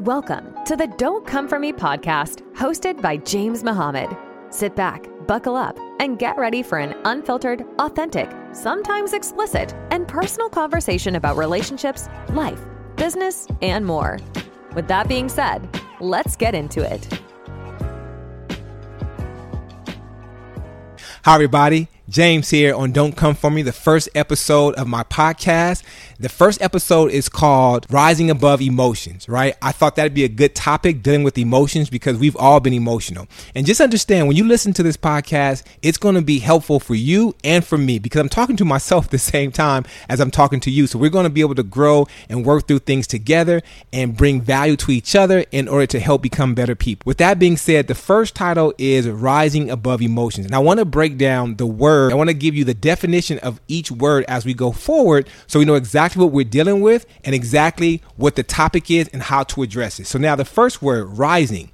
Welcome to the Don't Come For Me podcast, hosted by James Mohammed. Sit back, buckle up, and get ready for an unfiltered, authentic, sometimes explicit, and personal conversation about relationships, life, business, and more. With that being said, let's get into it. Hi, everybody. James here on Don't Come For Me, the first episode of my podcast. The first episode is called Rising Above Emotions, right? I thought that'd be a good topic dealing with emotions because we've all been emotional. And just understand when you listen to this podcast, it's going to be helpful for you and for me because I'm talking to myself at the same time as I'm talking to you. So we're going to be able to grow and work through things together and bring value to each other in order to help become better people. With that being said, the first title is Rising Above Emotions. And I want to break down the word. I want to give you the definition of each word as we go forward so we know exactly what we're dealing with and exactly what the topic is and how to address it. So now the first word, rising,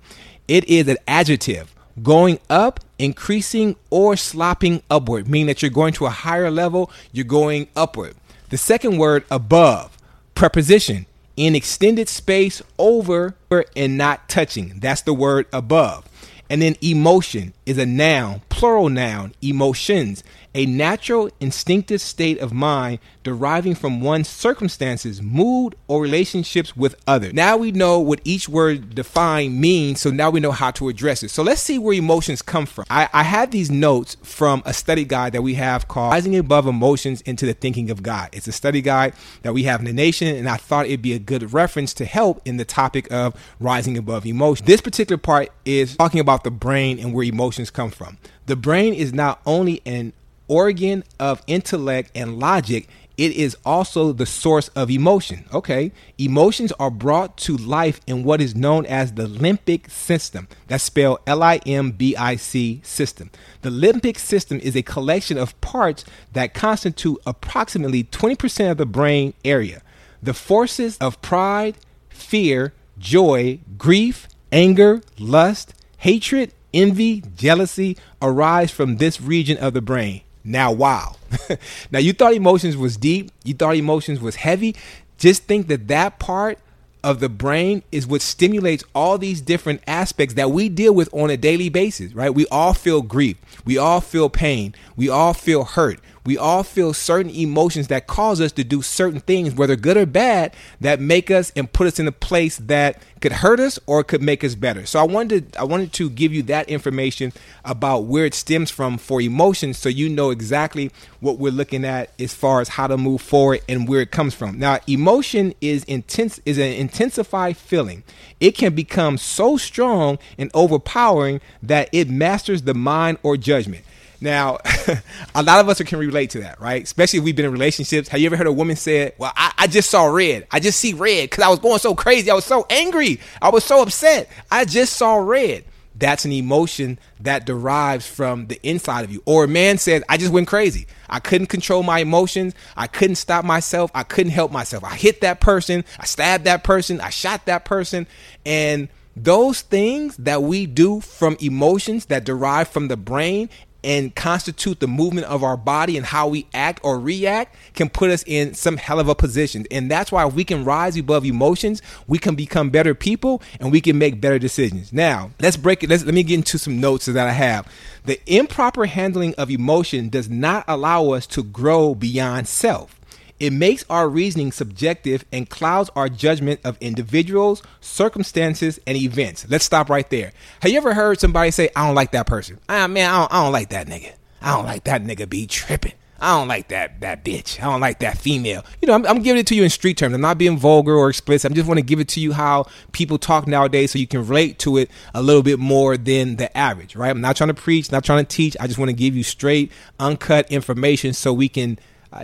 it is an adjective going up, increasing, or slopping upward, meaning that you're going to a higher level, you're going upward. The second word, above, preposition, in extended space over and not touching. That's the word above. And then emotion is a noun, plural noun, emotions, a natural instinctive state of mind deriving from one's circumstances, mood, or relationships with others. Now we know what each word defined means, so now we know how to address it. So let's see where emotions come from. I, I have these notes from a study guide that we have called Rising Above Emotions into the Thinking of God. It's a study guide that we have in the nation, and I thought it'd be a good reference to help in the topic of rising above emotion. This particular part is talking about the brain and where emotions come from. The brain is not only an organ of intellect and logic, it is also the source of emotion. Okay. Emotions are brought to life in what is known as the limbic system. That's spelled L I M B I C system. The limbic system is a collection of parts that constitute approximately 20% of the brain area. The forces of pride, fear, joy, grief, anger, lust, hatred, envy, jealousy arise from this region of the brain. Now, wow. now, you thought emotions was deep, you thought emotions was heavy. Just think that that part of the brain is what stimulates all these different aspects that we deal with on a daily basis, right? We all feel grief. We all feel pain. We all feel hurt. We all feel certain emotions that cause us to do certain things, whether good or bad, that make us and put us in a place that could hurt us or could make us better. So I wanted I wanted to give you that information about where it stems from for emotions so you know exactly what we're looking at as far as how to move forward and where it comes from. Now, emotion is intense is an intensified feeling. It can become so strong and overpowering that it masters the mind or judgment. Now, a lot of us can relate to that, right? Especially if we've been in relationships. Have you ever heard a woman say, Well, I, I just saw red. I just see red because I was going so crazy. I was so angry. I was so upset. I just saw red. That's an emotion that derives from the inside of you. Or a man says, I just went crazy. I couldn't control my emotions. I couldn't stop myself. I couldn't help myself. I hit that person. I stabbed that person. I shot that person. And those things that we do from emotions that derive from the brain and constitute the movement of our body and how we act or react can put us in some hell of a position. And that's why we can rise above emotions, we can become better people and we can make better decisions. Now, let's break it. Let's, let me get into some notes that I have. The improper handling of emotion does not allow us to grow beyond self. It makes our reasoning subjective and clouds our judgment of individuals, circumstances, and events. Let's stop right there. Have you ever heard somebody say, I don't like that person? Ah, man, I don't, I don't like that nigga. I don't like that nigga be tripping. I don't like that that bitch. I don't like that female. You know, I'm, I'm, giving it to you in street terms. I'm not being vulgar or explicit. I'm just want to give it to you how people talk nowadays, so you can relate to it a little bit more than the average. Right? I'm not trying to preach, not trying to teach. I just want to give you straight, uncut information so we can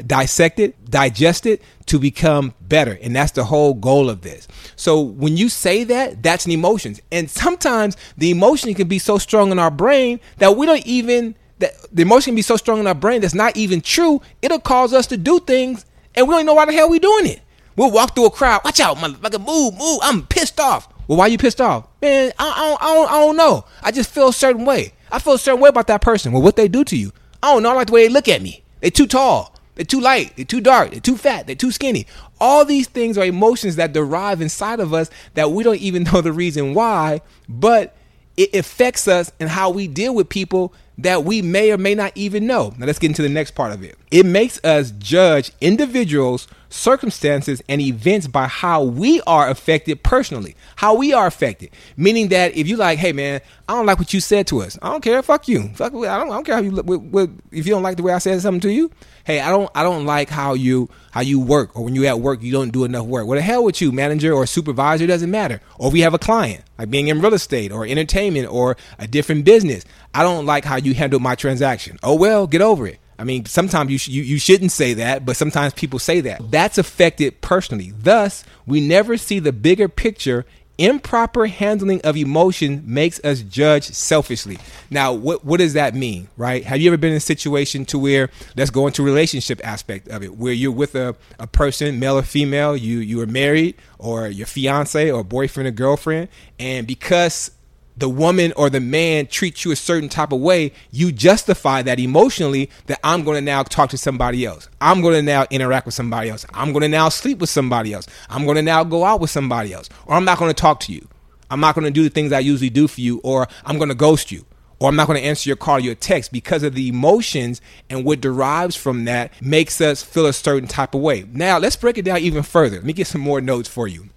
dissect it, digest it to become better. And that's the whole goal of this. So when you say that, that's an emotion. And sometimes the emotion can be so strong in our brain that we don't even, that the emotion can be so strong in our brain that's not even true. It'll cause us to do things and we don't know why the hell we doing it. We'll walk through a crowd. Watch out, motherfucker. Move, move. I'm pissed off. Well, why you pissed off? Man, I, I, don't, I, don't, I don't know. I just feel a certain way. I feel a certain way about that person. Well, what they do to you? I don't know. I like the way they look at me. They too tall. They're too light, they're too dark, they're too fat, they're too skinny. All these things are emotions that derive inside of us that we don't even know the reason why, but it affects us and how we deal with people that we may or may not even know. Now let's get into the next part of it. It makes us judge individuals, circumstances, and events by how we are affected personally. How we are affected. Meaning that if you like, hey man, I don't like what you said to us. I don't care. Fuck you. Fuck. I don't, I don't care how you look. What, what, if you don't like the way I said something to you, hey, I don't. I don't like how you how you work or when you at work you don't do enough work. What the hell with you, manager or supervisor? Doesn't matter. Or if we have a client like being in real estate or entertainment or a different business, I don't like how you handle my transaction. Oh well, get over it. I mean, sometimes you, sh- you you shouldn't say that, but sometimes people say that. That's affected personally. Thus, we never see the bigger picture improper handling of emotion makes us judge selfishly. Now, what what does that mean, right? Have you ever been in a situation to where let's go into relationship aspect of it, where you're with a, a person, male or female, you you are married or your fiance or boyfriend or girlfriend, and because the woman or the man treats you a certain type of way, you justify that emotionally that I'm going to now talk to somebody else. I'm going to now interact with somebody else. I'm going to now sleep with somebody else. I'm going to now go out with somebody else. Or I'm not going to talk to you. I'm not going to do the things I usually do for you. Or I'm going to ghost you. Or I'm not going to answer your call or your text because of the emotions and what derives from that makes us feel a certain type of way. Now, let's break it down even further. Let me get some more notes for you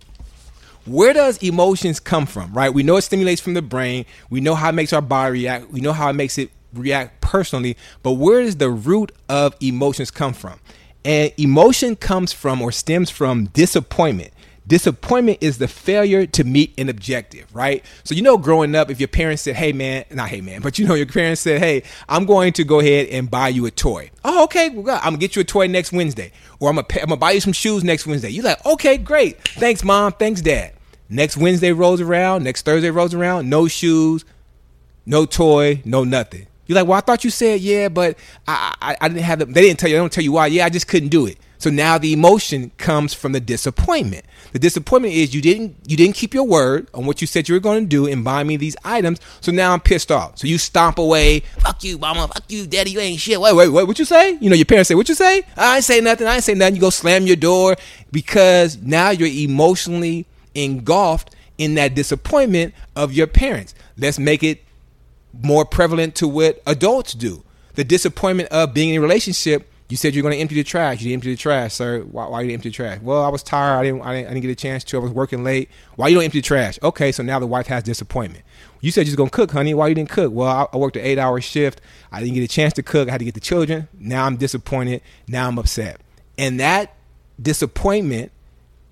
where does emotions come from right? We know it stimulates from the brain. We know how it makes our body react. We know how it makes it react personally. But where does the root of emotions come from? And emotion comes from or stems from disappointment disappointment is the failure to meet an objective right? So you know growing up if your parents said hey man not hey man but you know your parents said hey i'm going to go ahead and buy you a toy. Oh okay well, i'm gonna get you a toy next wednesday or I'm gonna, pay, I'm gonna buy you some shoes next wednesday. You're like okay great. Thanks mom. Thanks dad. Next wednesday rolls around next thursday rolls around no shoes no toy no nothing. You're like well i thought you said yeah but i i, I didn't have them they didn't tell you they don't tell you why. Yeah i just couldn't do it. So now the emotion comes from the disappointment. The disappointment is you didn't you didn't keep your word on what you said you were going to do and buy me these items. So now I'm pissed off. So you stomp away. Fuck you, mama. Fuck you, daddy. You ain't shit. Wait, wait, wait. What you say? You know your parents say what you say. I ain't say nothing. I ain't say nothing. You go slam your door because now you're emotionally engulfed in that disappointment of your parents. Let's make it more prevalent to what adults do. The disappointment of being in a relationship you said you're going to empty the trash. You didn't empty the trash, sir. Why, why you empty the trash? Well, I was tired. I didn't, I didn't. I didn't get a chance to. I was working late. Why you don't empty the trash? Okay, so now the wife has disappointment. You said you was gonna cook, honey. Why you didn't cook? Well, I, I worked an eight-hour shift. I didn't get a chance to cook. I had to get the children. Now I'm disappointed. Now I'm upset. And that disappointment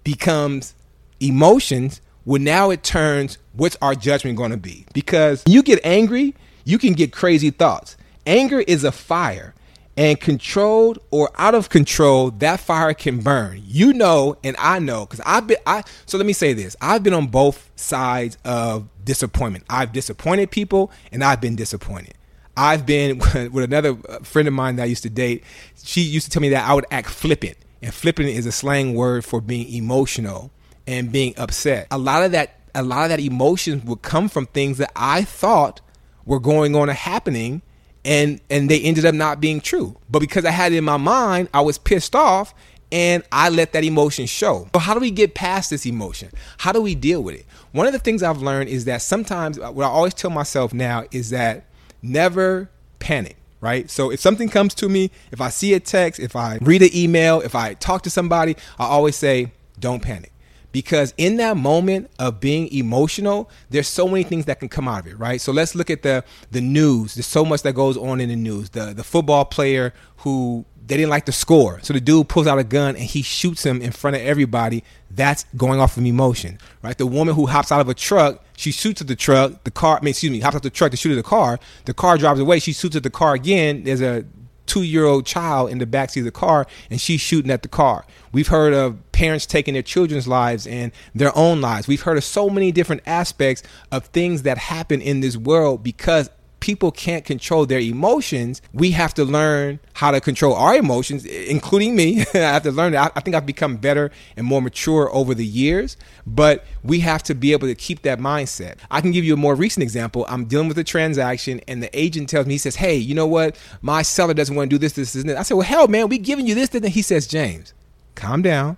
becomes emotions. Well, now it turns. What's our judgment going to be? Because you get angry, you can get crazy thoughts. Anger is a fire and controlled or out of control, that fire can burn. You know, and I know because I've been. I so let me say this: I've been on both sides of disappointment. I've disappointed people, and I've been disappointed. I've been with another uh, friend of mine that I used to date. She used to tell me that I would act flippant, and flippant is a slang word for being emotional and being upset. A lot of that, a lot of that emotion would come from things that I thought were going on or happening and and they ended up not being true. But because I had it in my mind, I was pissed off and I let that emotion show. So how do we get past this emotion? How do we deal with it? One of the things I've learned is that sometimes uh, what I always tell myself now is that never panic right? So if something comes to me, if I see a text, if I read an email, if I talk to somebody, I always say, don't panic because in that moment of being emotional there's so many things that can come out of it right? So let's look at the the news. There's so much that goes on in the news. The the football player who they didn't like the score. So the dude pulls out a gun and he shoots him in front of everybody. That's going off of emotion right? The woman who hops out of a truck she shoots at the truck. The car I mean excuse me hops out the truck to shoot at the car. The car drives away. She shoots at the car again. There's a two year old child in the backseat of the car and she's shooting at the car. We've heard of parents taking their children's lives and their own lives. We've heard of so many different aspects of things that happen in this world because people can't control their emotions, we have to learn how to control our emotions, including me. I have to learn that. I think I've become better and more mature over the years, but we have to be able to keep that mindset. I can give you a more recent example. I'm dealing with a transaction and the agent tells me, he says, Hey, you know what? My seller doesn't want to do this, this, this, and this. I said, Well, hell, man, we giving you this, this, and he says, James, calm down.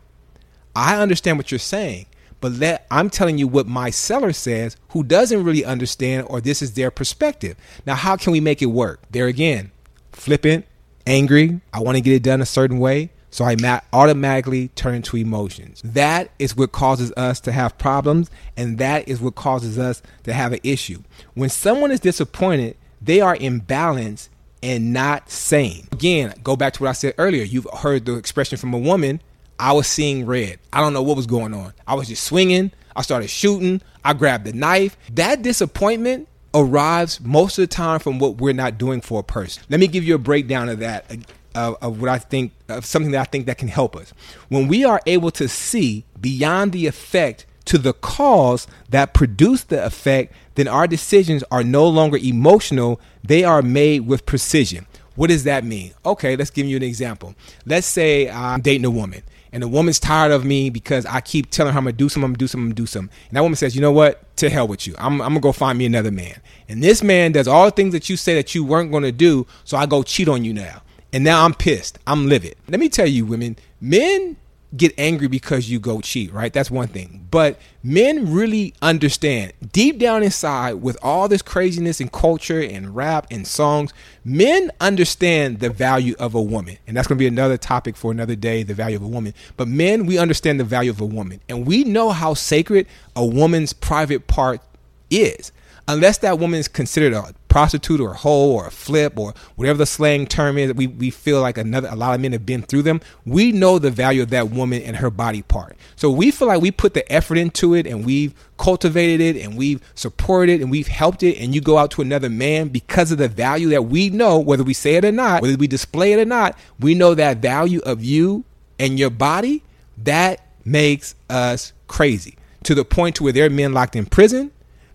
I understand what you're saying, but let I'm telling you what my seller says who doesn't really understand or this is their perspective. Now, how can we make it work? There again, flippant, angry, I want to get it done a certain way. So I ma- automatically turn to emotions. That is what causes us to have problems, and that is what causes us to have an issue. When someone is disappointed, they are imbalanced and not sane. Again, go back to what I said earlier. You've heard the expression from a woman I was seeing red. I don't know what was going on. I was just swinging. I started shooting. I grabbed the knife. That disappointment arrives most of the time from what we're not doing for a person. Let me give you a breakdown of that. Of, of, what I think of something that I think that can help us. When we are able to see beyond the effect to the cause that produced the effect, then our decisions are no longer emotional, they are made with precision. What does that mean? Okay, let's give you an example. Let's say I'm dating a woman and the woman's tired of me because I keep telling her I'm gonna do something, I'm gonna do something, I'm gonna do something. And that woman says, you know what? To hell with you. I'm, I'm gonna go find me another man. And this man does all the things that you say that you weren't gonna do, so I go cheat on you now. And now I'm pissed. I'm livid. Let me tell you, women, men get angry because you go cheat, right? That's one thing. But men really understand deep down inside with all this craziness and culture and rap and songs, men understand the value of a woman. And that's going to be another topic for another day, the value of a woman. But men, we understand the value of a woman. And we know how sacred a woman's private part is unless that woman is considered a prostitute or a hoe or a flip or whatever the slang term is, we, we feel like another a lot of men have been through them. We know the value of that woman and her body part. So we feel like we put the effort into it and we've cultivated it and we've supported it and we've helped it and you go out to another man because of the value that we know, whether we say it or not, whether we display it or not, we know that value of you and your body, that makes us crazy. To the point to where there are men locked in prison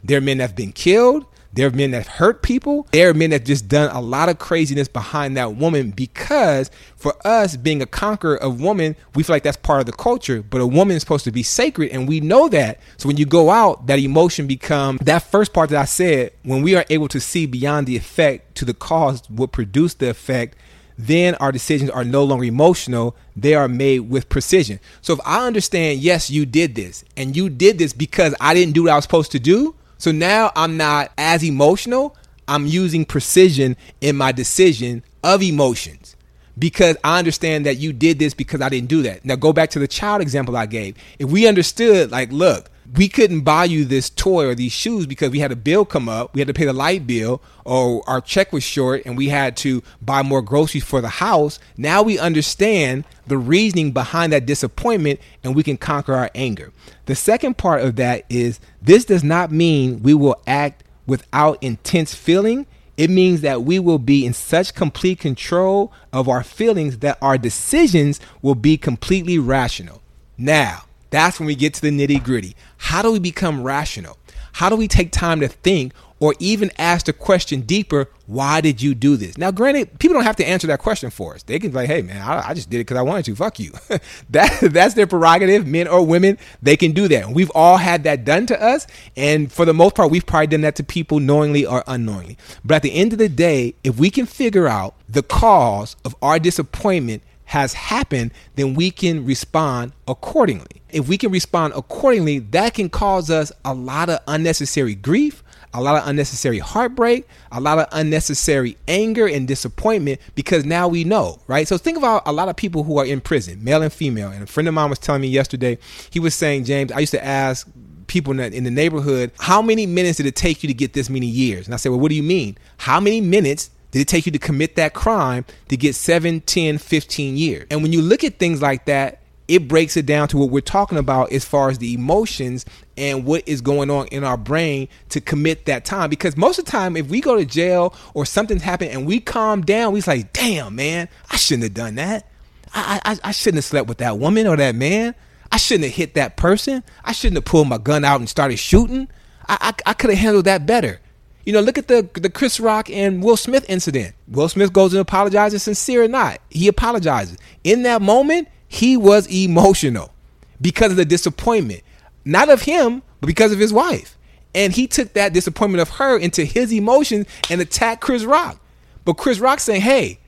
there are men that have been killed. There are men that have hurt people. There are men that just done a lot of craziness behind that woman because for us being a conqueror of woman, we feel like that's part of the culture. But a woman is supposed to be sacred, and we know that. So when you go out, that emotion become that first part that I said. When we are able to see beyond the effect to the cause, what produced the effect, then our decisions are no longer emotional. They are made with precision. So if I understand, yes, you did this, and you did this because I didn't do what I was supposed to do so now I'm not as emotional. I'm using precision in my decision of emotions because I understand that you did this because I didn't do that. Now go back to the child example I gave. If we understood, like, look, we couldn't buy you this toy or these shoes because we had a bill come up. We had to pay the light bill or our check was short and we had to buy more groceries for the house. Now we understand the reasoning behind that disappointment and we can conquer our anger. The second part of that is this does not mean we will act without intense feeling. It means that we will be in such complete control of our feelings that our decisions will be completely rational. Now, that's when we get to the nitty gritty. How do we become rational? How do we take time to think or even ask the question deeper, why did you do this? Now, granted, people don't have to answer that question for us. They can be like, hey, man, I, I just did it because I wanted to. Fuck you. that, that's their prerogative, men or women. They can do that. And we've all had that done to us. And for the most part, we've probably done that to people knowingly or unknowingly. But at the end of the day, if we can figure out the cause of our disappointment has happened, then we can respond accordingly. If we can respond accordingly, that can cause us a lot of unnecessary grief, a lot of unnecessary heartbreak, a lot of unnecessary anger and disappointment because now we know, right? So think about a lot of people who are in prison, male and female. And a friend of mine was telling me yesterday, he was saying, James, I used to ask people in the, neighborhood, how many minutes did it take you to get this many years? And I said, well, what do you mean? How many minutes did it take you to commit that crime to get 7, 10, 15 years? And when you look at things like that, it breaks it down to what we're talking about as far as the emotions and what is going on in our brain to commit that time. Because most of the time, if we go to jail or something's happened and we calm down, we like, damn, man, I shouldn't have done that. I, I, I shouldn't have slept with that woman or that man. I shouldn't have hit that person. I shouldn't have pulled my gun out and started shooting. I, I, I could have handled that better. You know, look at the the Chris Rock and Will Smith incident. Will Smith goes and apologizes, sincere or not. He apologizes. In that moment, he was emotional because of the disappointment, not of him, but because of his wife. And he took that disappointment of her into his emotions and attacked Chris Rock. But Chris Rock saying, "Hey,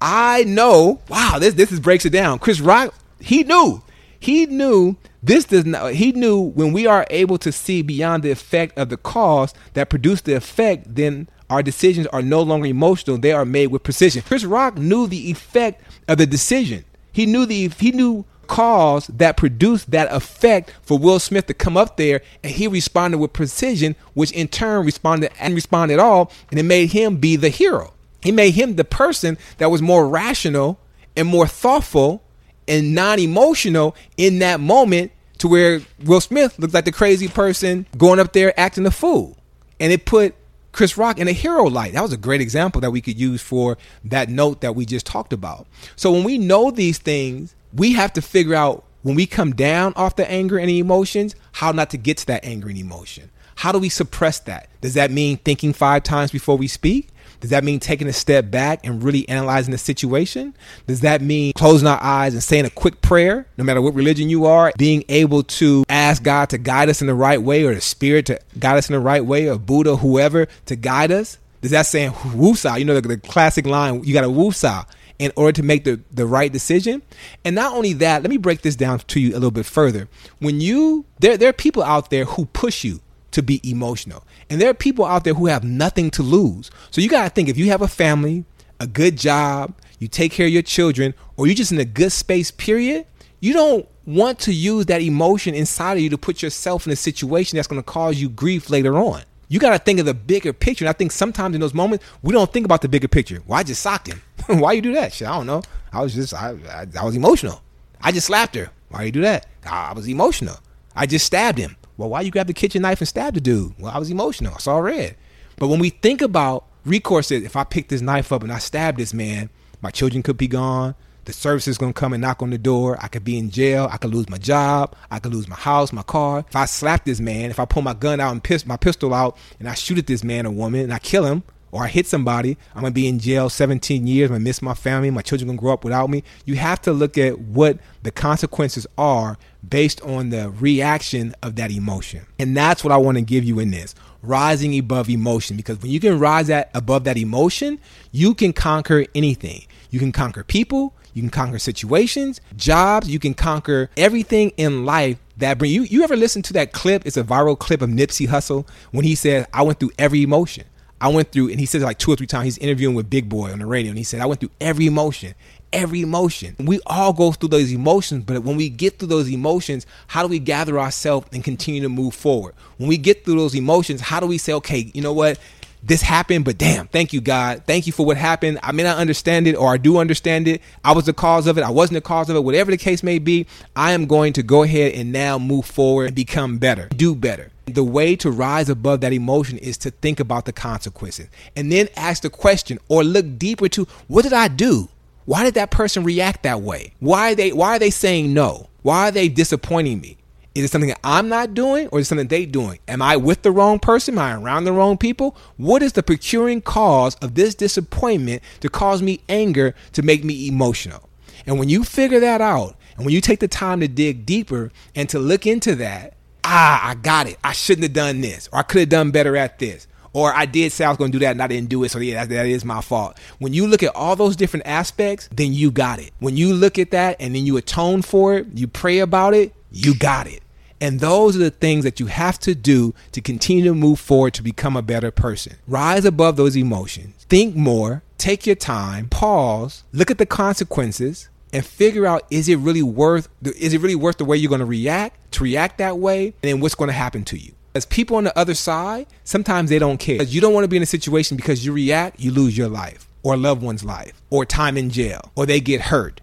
I know. Wow, this this is breaks it down." Chris Rock, he knew, he knew this does not. He knew when we are able to see beyond the effect of the cause that produced the effect, then our decisions are no longer emotional; they are made with precision. Chris Rock knew the effect of the decision. He knew the he knew cause that produced that effect for Will Smith to come up there and he responded with precision, which in turn responded and responded at all, and it made him be the hero. He made him the person that was more rational and more thoughtful and non-emotional in that moment to where Will Smith looked like the crazy person going up there acting a fool. And it put Chris Rock in a hero light. That was a great example that we could use for that note that we just talked about. So when we know these things, we have to figure out when we come down off the anger and the emotions, how not to get to that anger and emotion. How do we suppress that? Does that mean thinking five times before we speak? Does that mean taking a step back and really analyzing the situation? Does that mean closing our eyes and saying a quick prayer, no matter what religion you are, being able to ask God to guide us in the right way or the spirit to guide us in the right way or Buddha, whoever to guide us? Does that saying woosah? You know, the, the classic line, you got to woosah in order to make the, the right decision. And not only that, let me break this down to you a little bit further. When you, there, there are people out there who push you to be emotional. And there are people out there who have nothing to lose. So you got to think if you have a family, a good job, you take care of your children, or you're just in a good space, period, you don't want to use that emotion inside of you to put yourself in a situation that's going to cause you grief later on. You got to think of the bigger picture. And I think sometimes in those moments, we don't think about the bigger picture. I just socked him. Why you do that? Shit, I don't know. I was just, I, I, I was emotional. I just slapped her. Why you do that? I, I was emotional. I just stabbed him. Well, why you grab the kitchen knife and stab the dude? Well, I was emotional. I saw red. But when we think about recourse, if I pick this knife up and I stab this man, my children could be gone. The service is gonna come and knock on the door. I could be in jail. I could lose my job. I could lose my house, my car. If I slap this man, if I pull my gun out and piss my pistol out and I shoot at this man or woman and I kill him, or I hit somebody, I'm gonna be in jail 17 years. I'm gonna miss my family. My children gonna grow up without me. You have to look at what the consequences are based on the reaction of that emotion, and that's what I want to give you in this rising above emotion. Because when you can rise at above that emotion, you can conquer anything. You can conquer people. You can conquer situations, jobs. You can conquer everything in life that bring you. You ever listen to that clip? It's a viral clip of Nipsey Hussle when he said, "I went through every emotion." I went through, and he says like two or three times. He's interviewing with Big Boy on the radio, and he said, "I went through every emotion, every emotion." We all go through those emotions, but when we get through those emotions, how do we gather ourselves and continue to move forward? When we get through those emotions, how do we say, "Okay, you know what? This happened, but damn, thank you, God. Thank you for what happened. I may not understand it, or I do understand it. I was the cause of it. I wasn't the cause of it. Whatever the case may be, I am going to go ahead and now move forward and become better, do better." The way to rise above that emotion is to think about the consequences and then ask the question or look deeper to what did I do? Why did that person react that way? Why are they why are they saying no? Why are they disappointing me? Is it something that I'm not doing or is it something they doing? Am I with the wrong person? Am I around the wrong people? What is the procuring cause of this disappointment to cause me anger to make me emotional? And when you figure that out, and when you take the time to dig deeper and to look into that, ah, I got it. I shouldn't have done this, or I could have done better at this, or I did say I was going to do that and I didn't do it, so yeah, that, that is my fault. When you look at all those different aspects, then you got it. When you look at that and then you atone for it, you pray about it, you got it. And those are the things that you have to do to continue to move forward to become a better person. Rise above those emotions. Think more. Take your time. Pause. Look at the consequences and figure out is it really worth is it really worth the way you're going to react to react that way and then what's going to happen to you. As people on the other side sometimes they don't care. You don't want to be in a situation because you react you lose your life or a loved one's life or time in jail or they get hurt.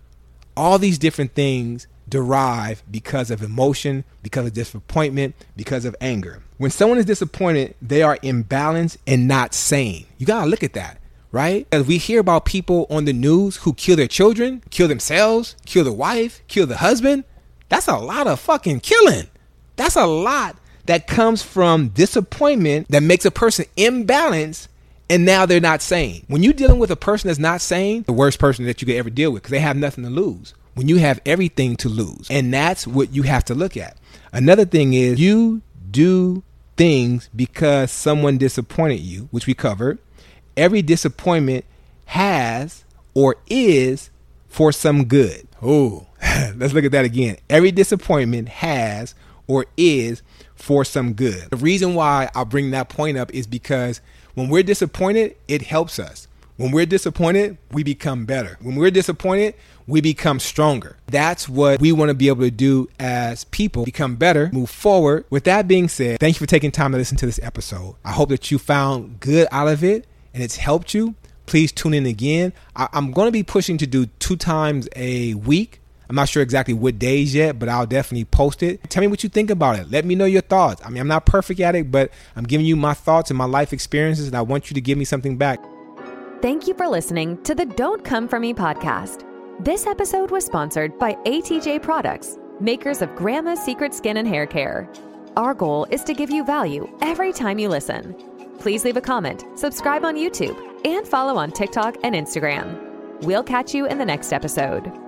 All these different things derive because of emotion because of disappointment because of anger. When someone is disappointed they are imbalanced and not sane. You got to look at that right? As we hear about people on the news who kill their children, kill themselves, kill the wife, kill the husband, that's a lot of fucking killing. That's a lot that comes from disappointment that makes a person imbalanced and now they're not sane. When you're dealing with a person that's not sane, the worst person that you could ever deal with because they have nothing to lose. When you have everything to lose. And that's what you have to look at. Another thing is you do things because someone disappointed you, which we covered. Every disappointment has or is for some good. Oh, let's look at that again. Every disappointment has or is for some good. The reason why I bring that point up is because when we're disappointed, it helps us. When we're disappointed, we become better. When we're disappointed, we become stronger. That's what we want to be able to do as people become better, move forward. With that being said, thank you for taking time to listen to this episode. I hope that you found good out of it and it's helped you. Please tune in again. I- am going to be pushing to do two times a week. I'm not sure exactly what days yet, but I'll definitely post it. Tell me what you think about it. Let me know your thoughts. I mean, I'm not perfect at it, but I'm giving you my thoughts and my life experiences, and I want you to give me something back. Thank you for listening to the Don't Come For Me podcast. This episode was sponsored by ATJ Products, makers of Grandma's Secret Skin and Hair Care. Our goal is to give you value every time you listen. Please leave a comment, subscribe on YouTube, and follow on TikTok and Instagram. We'll catch you in the next episode.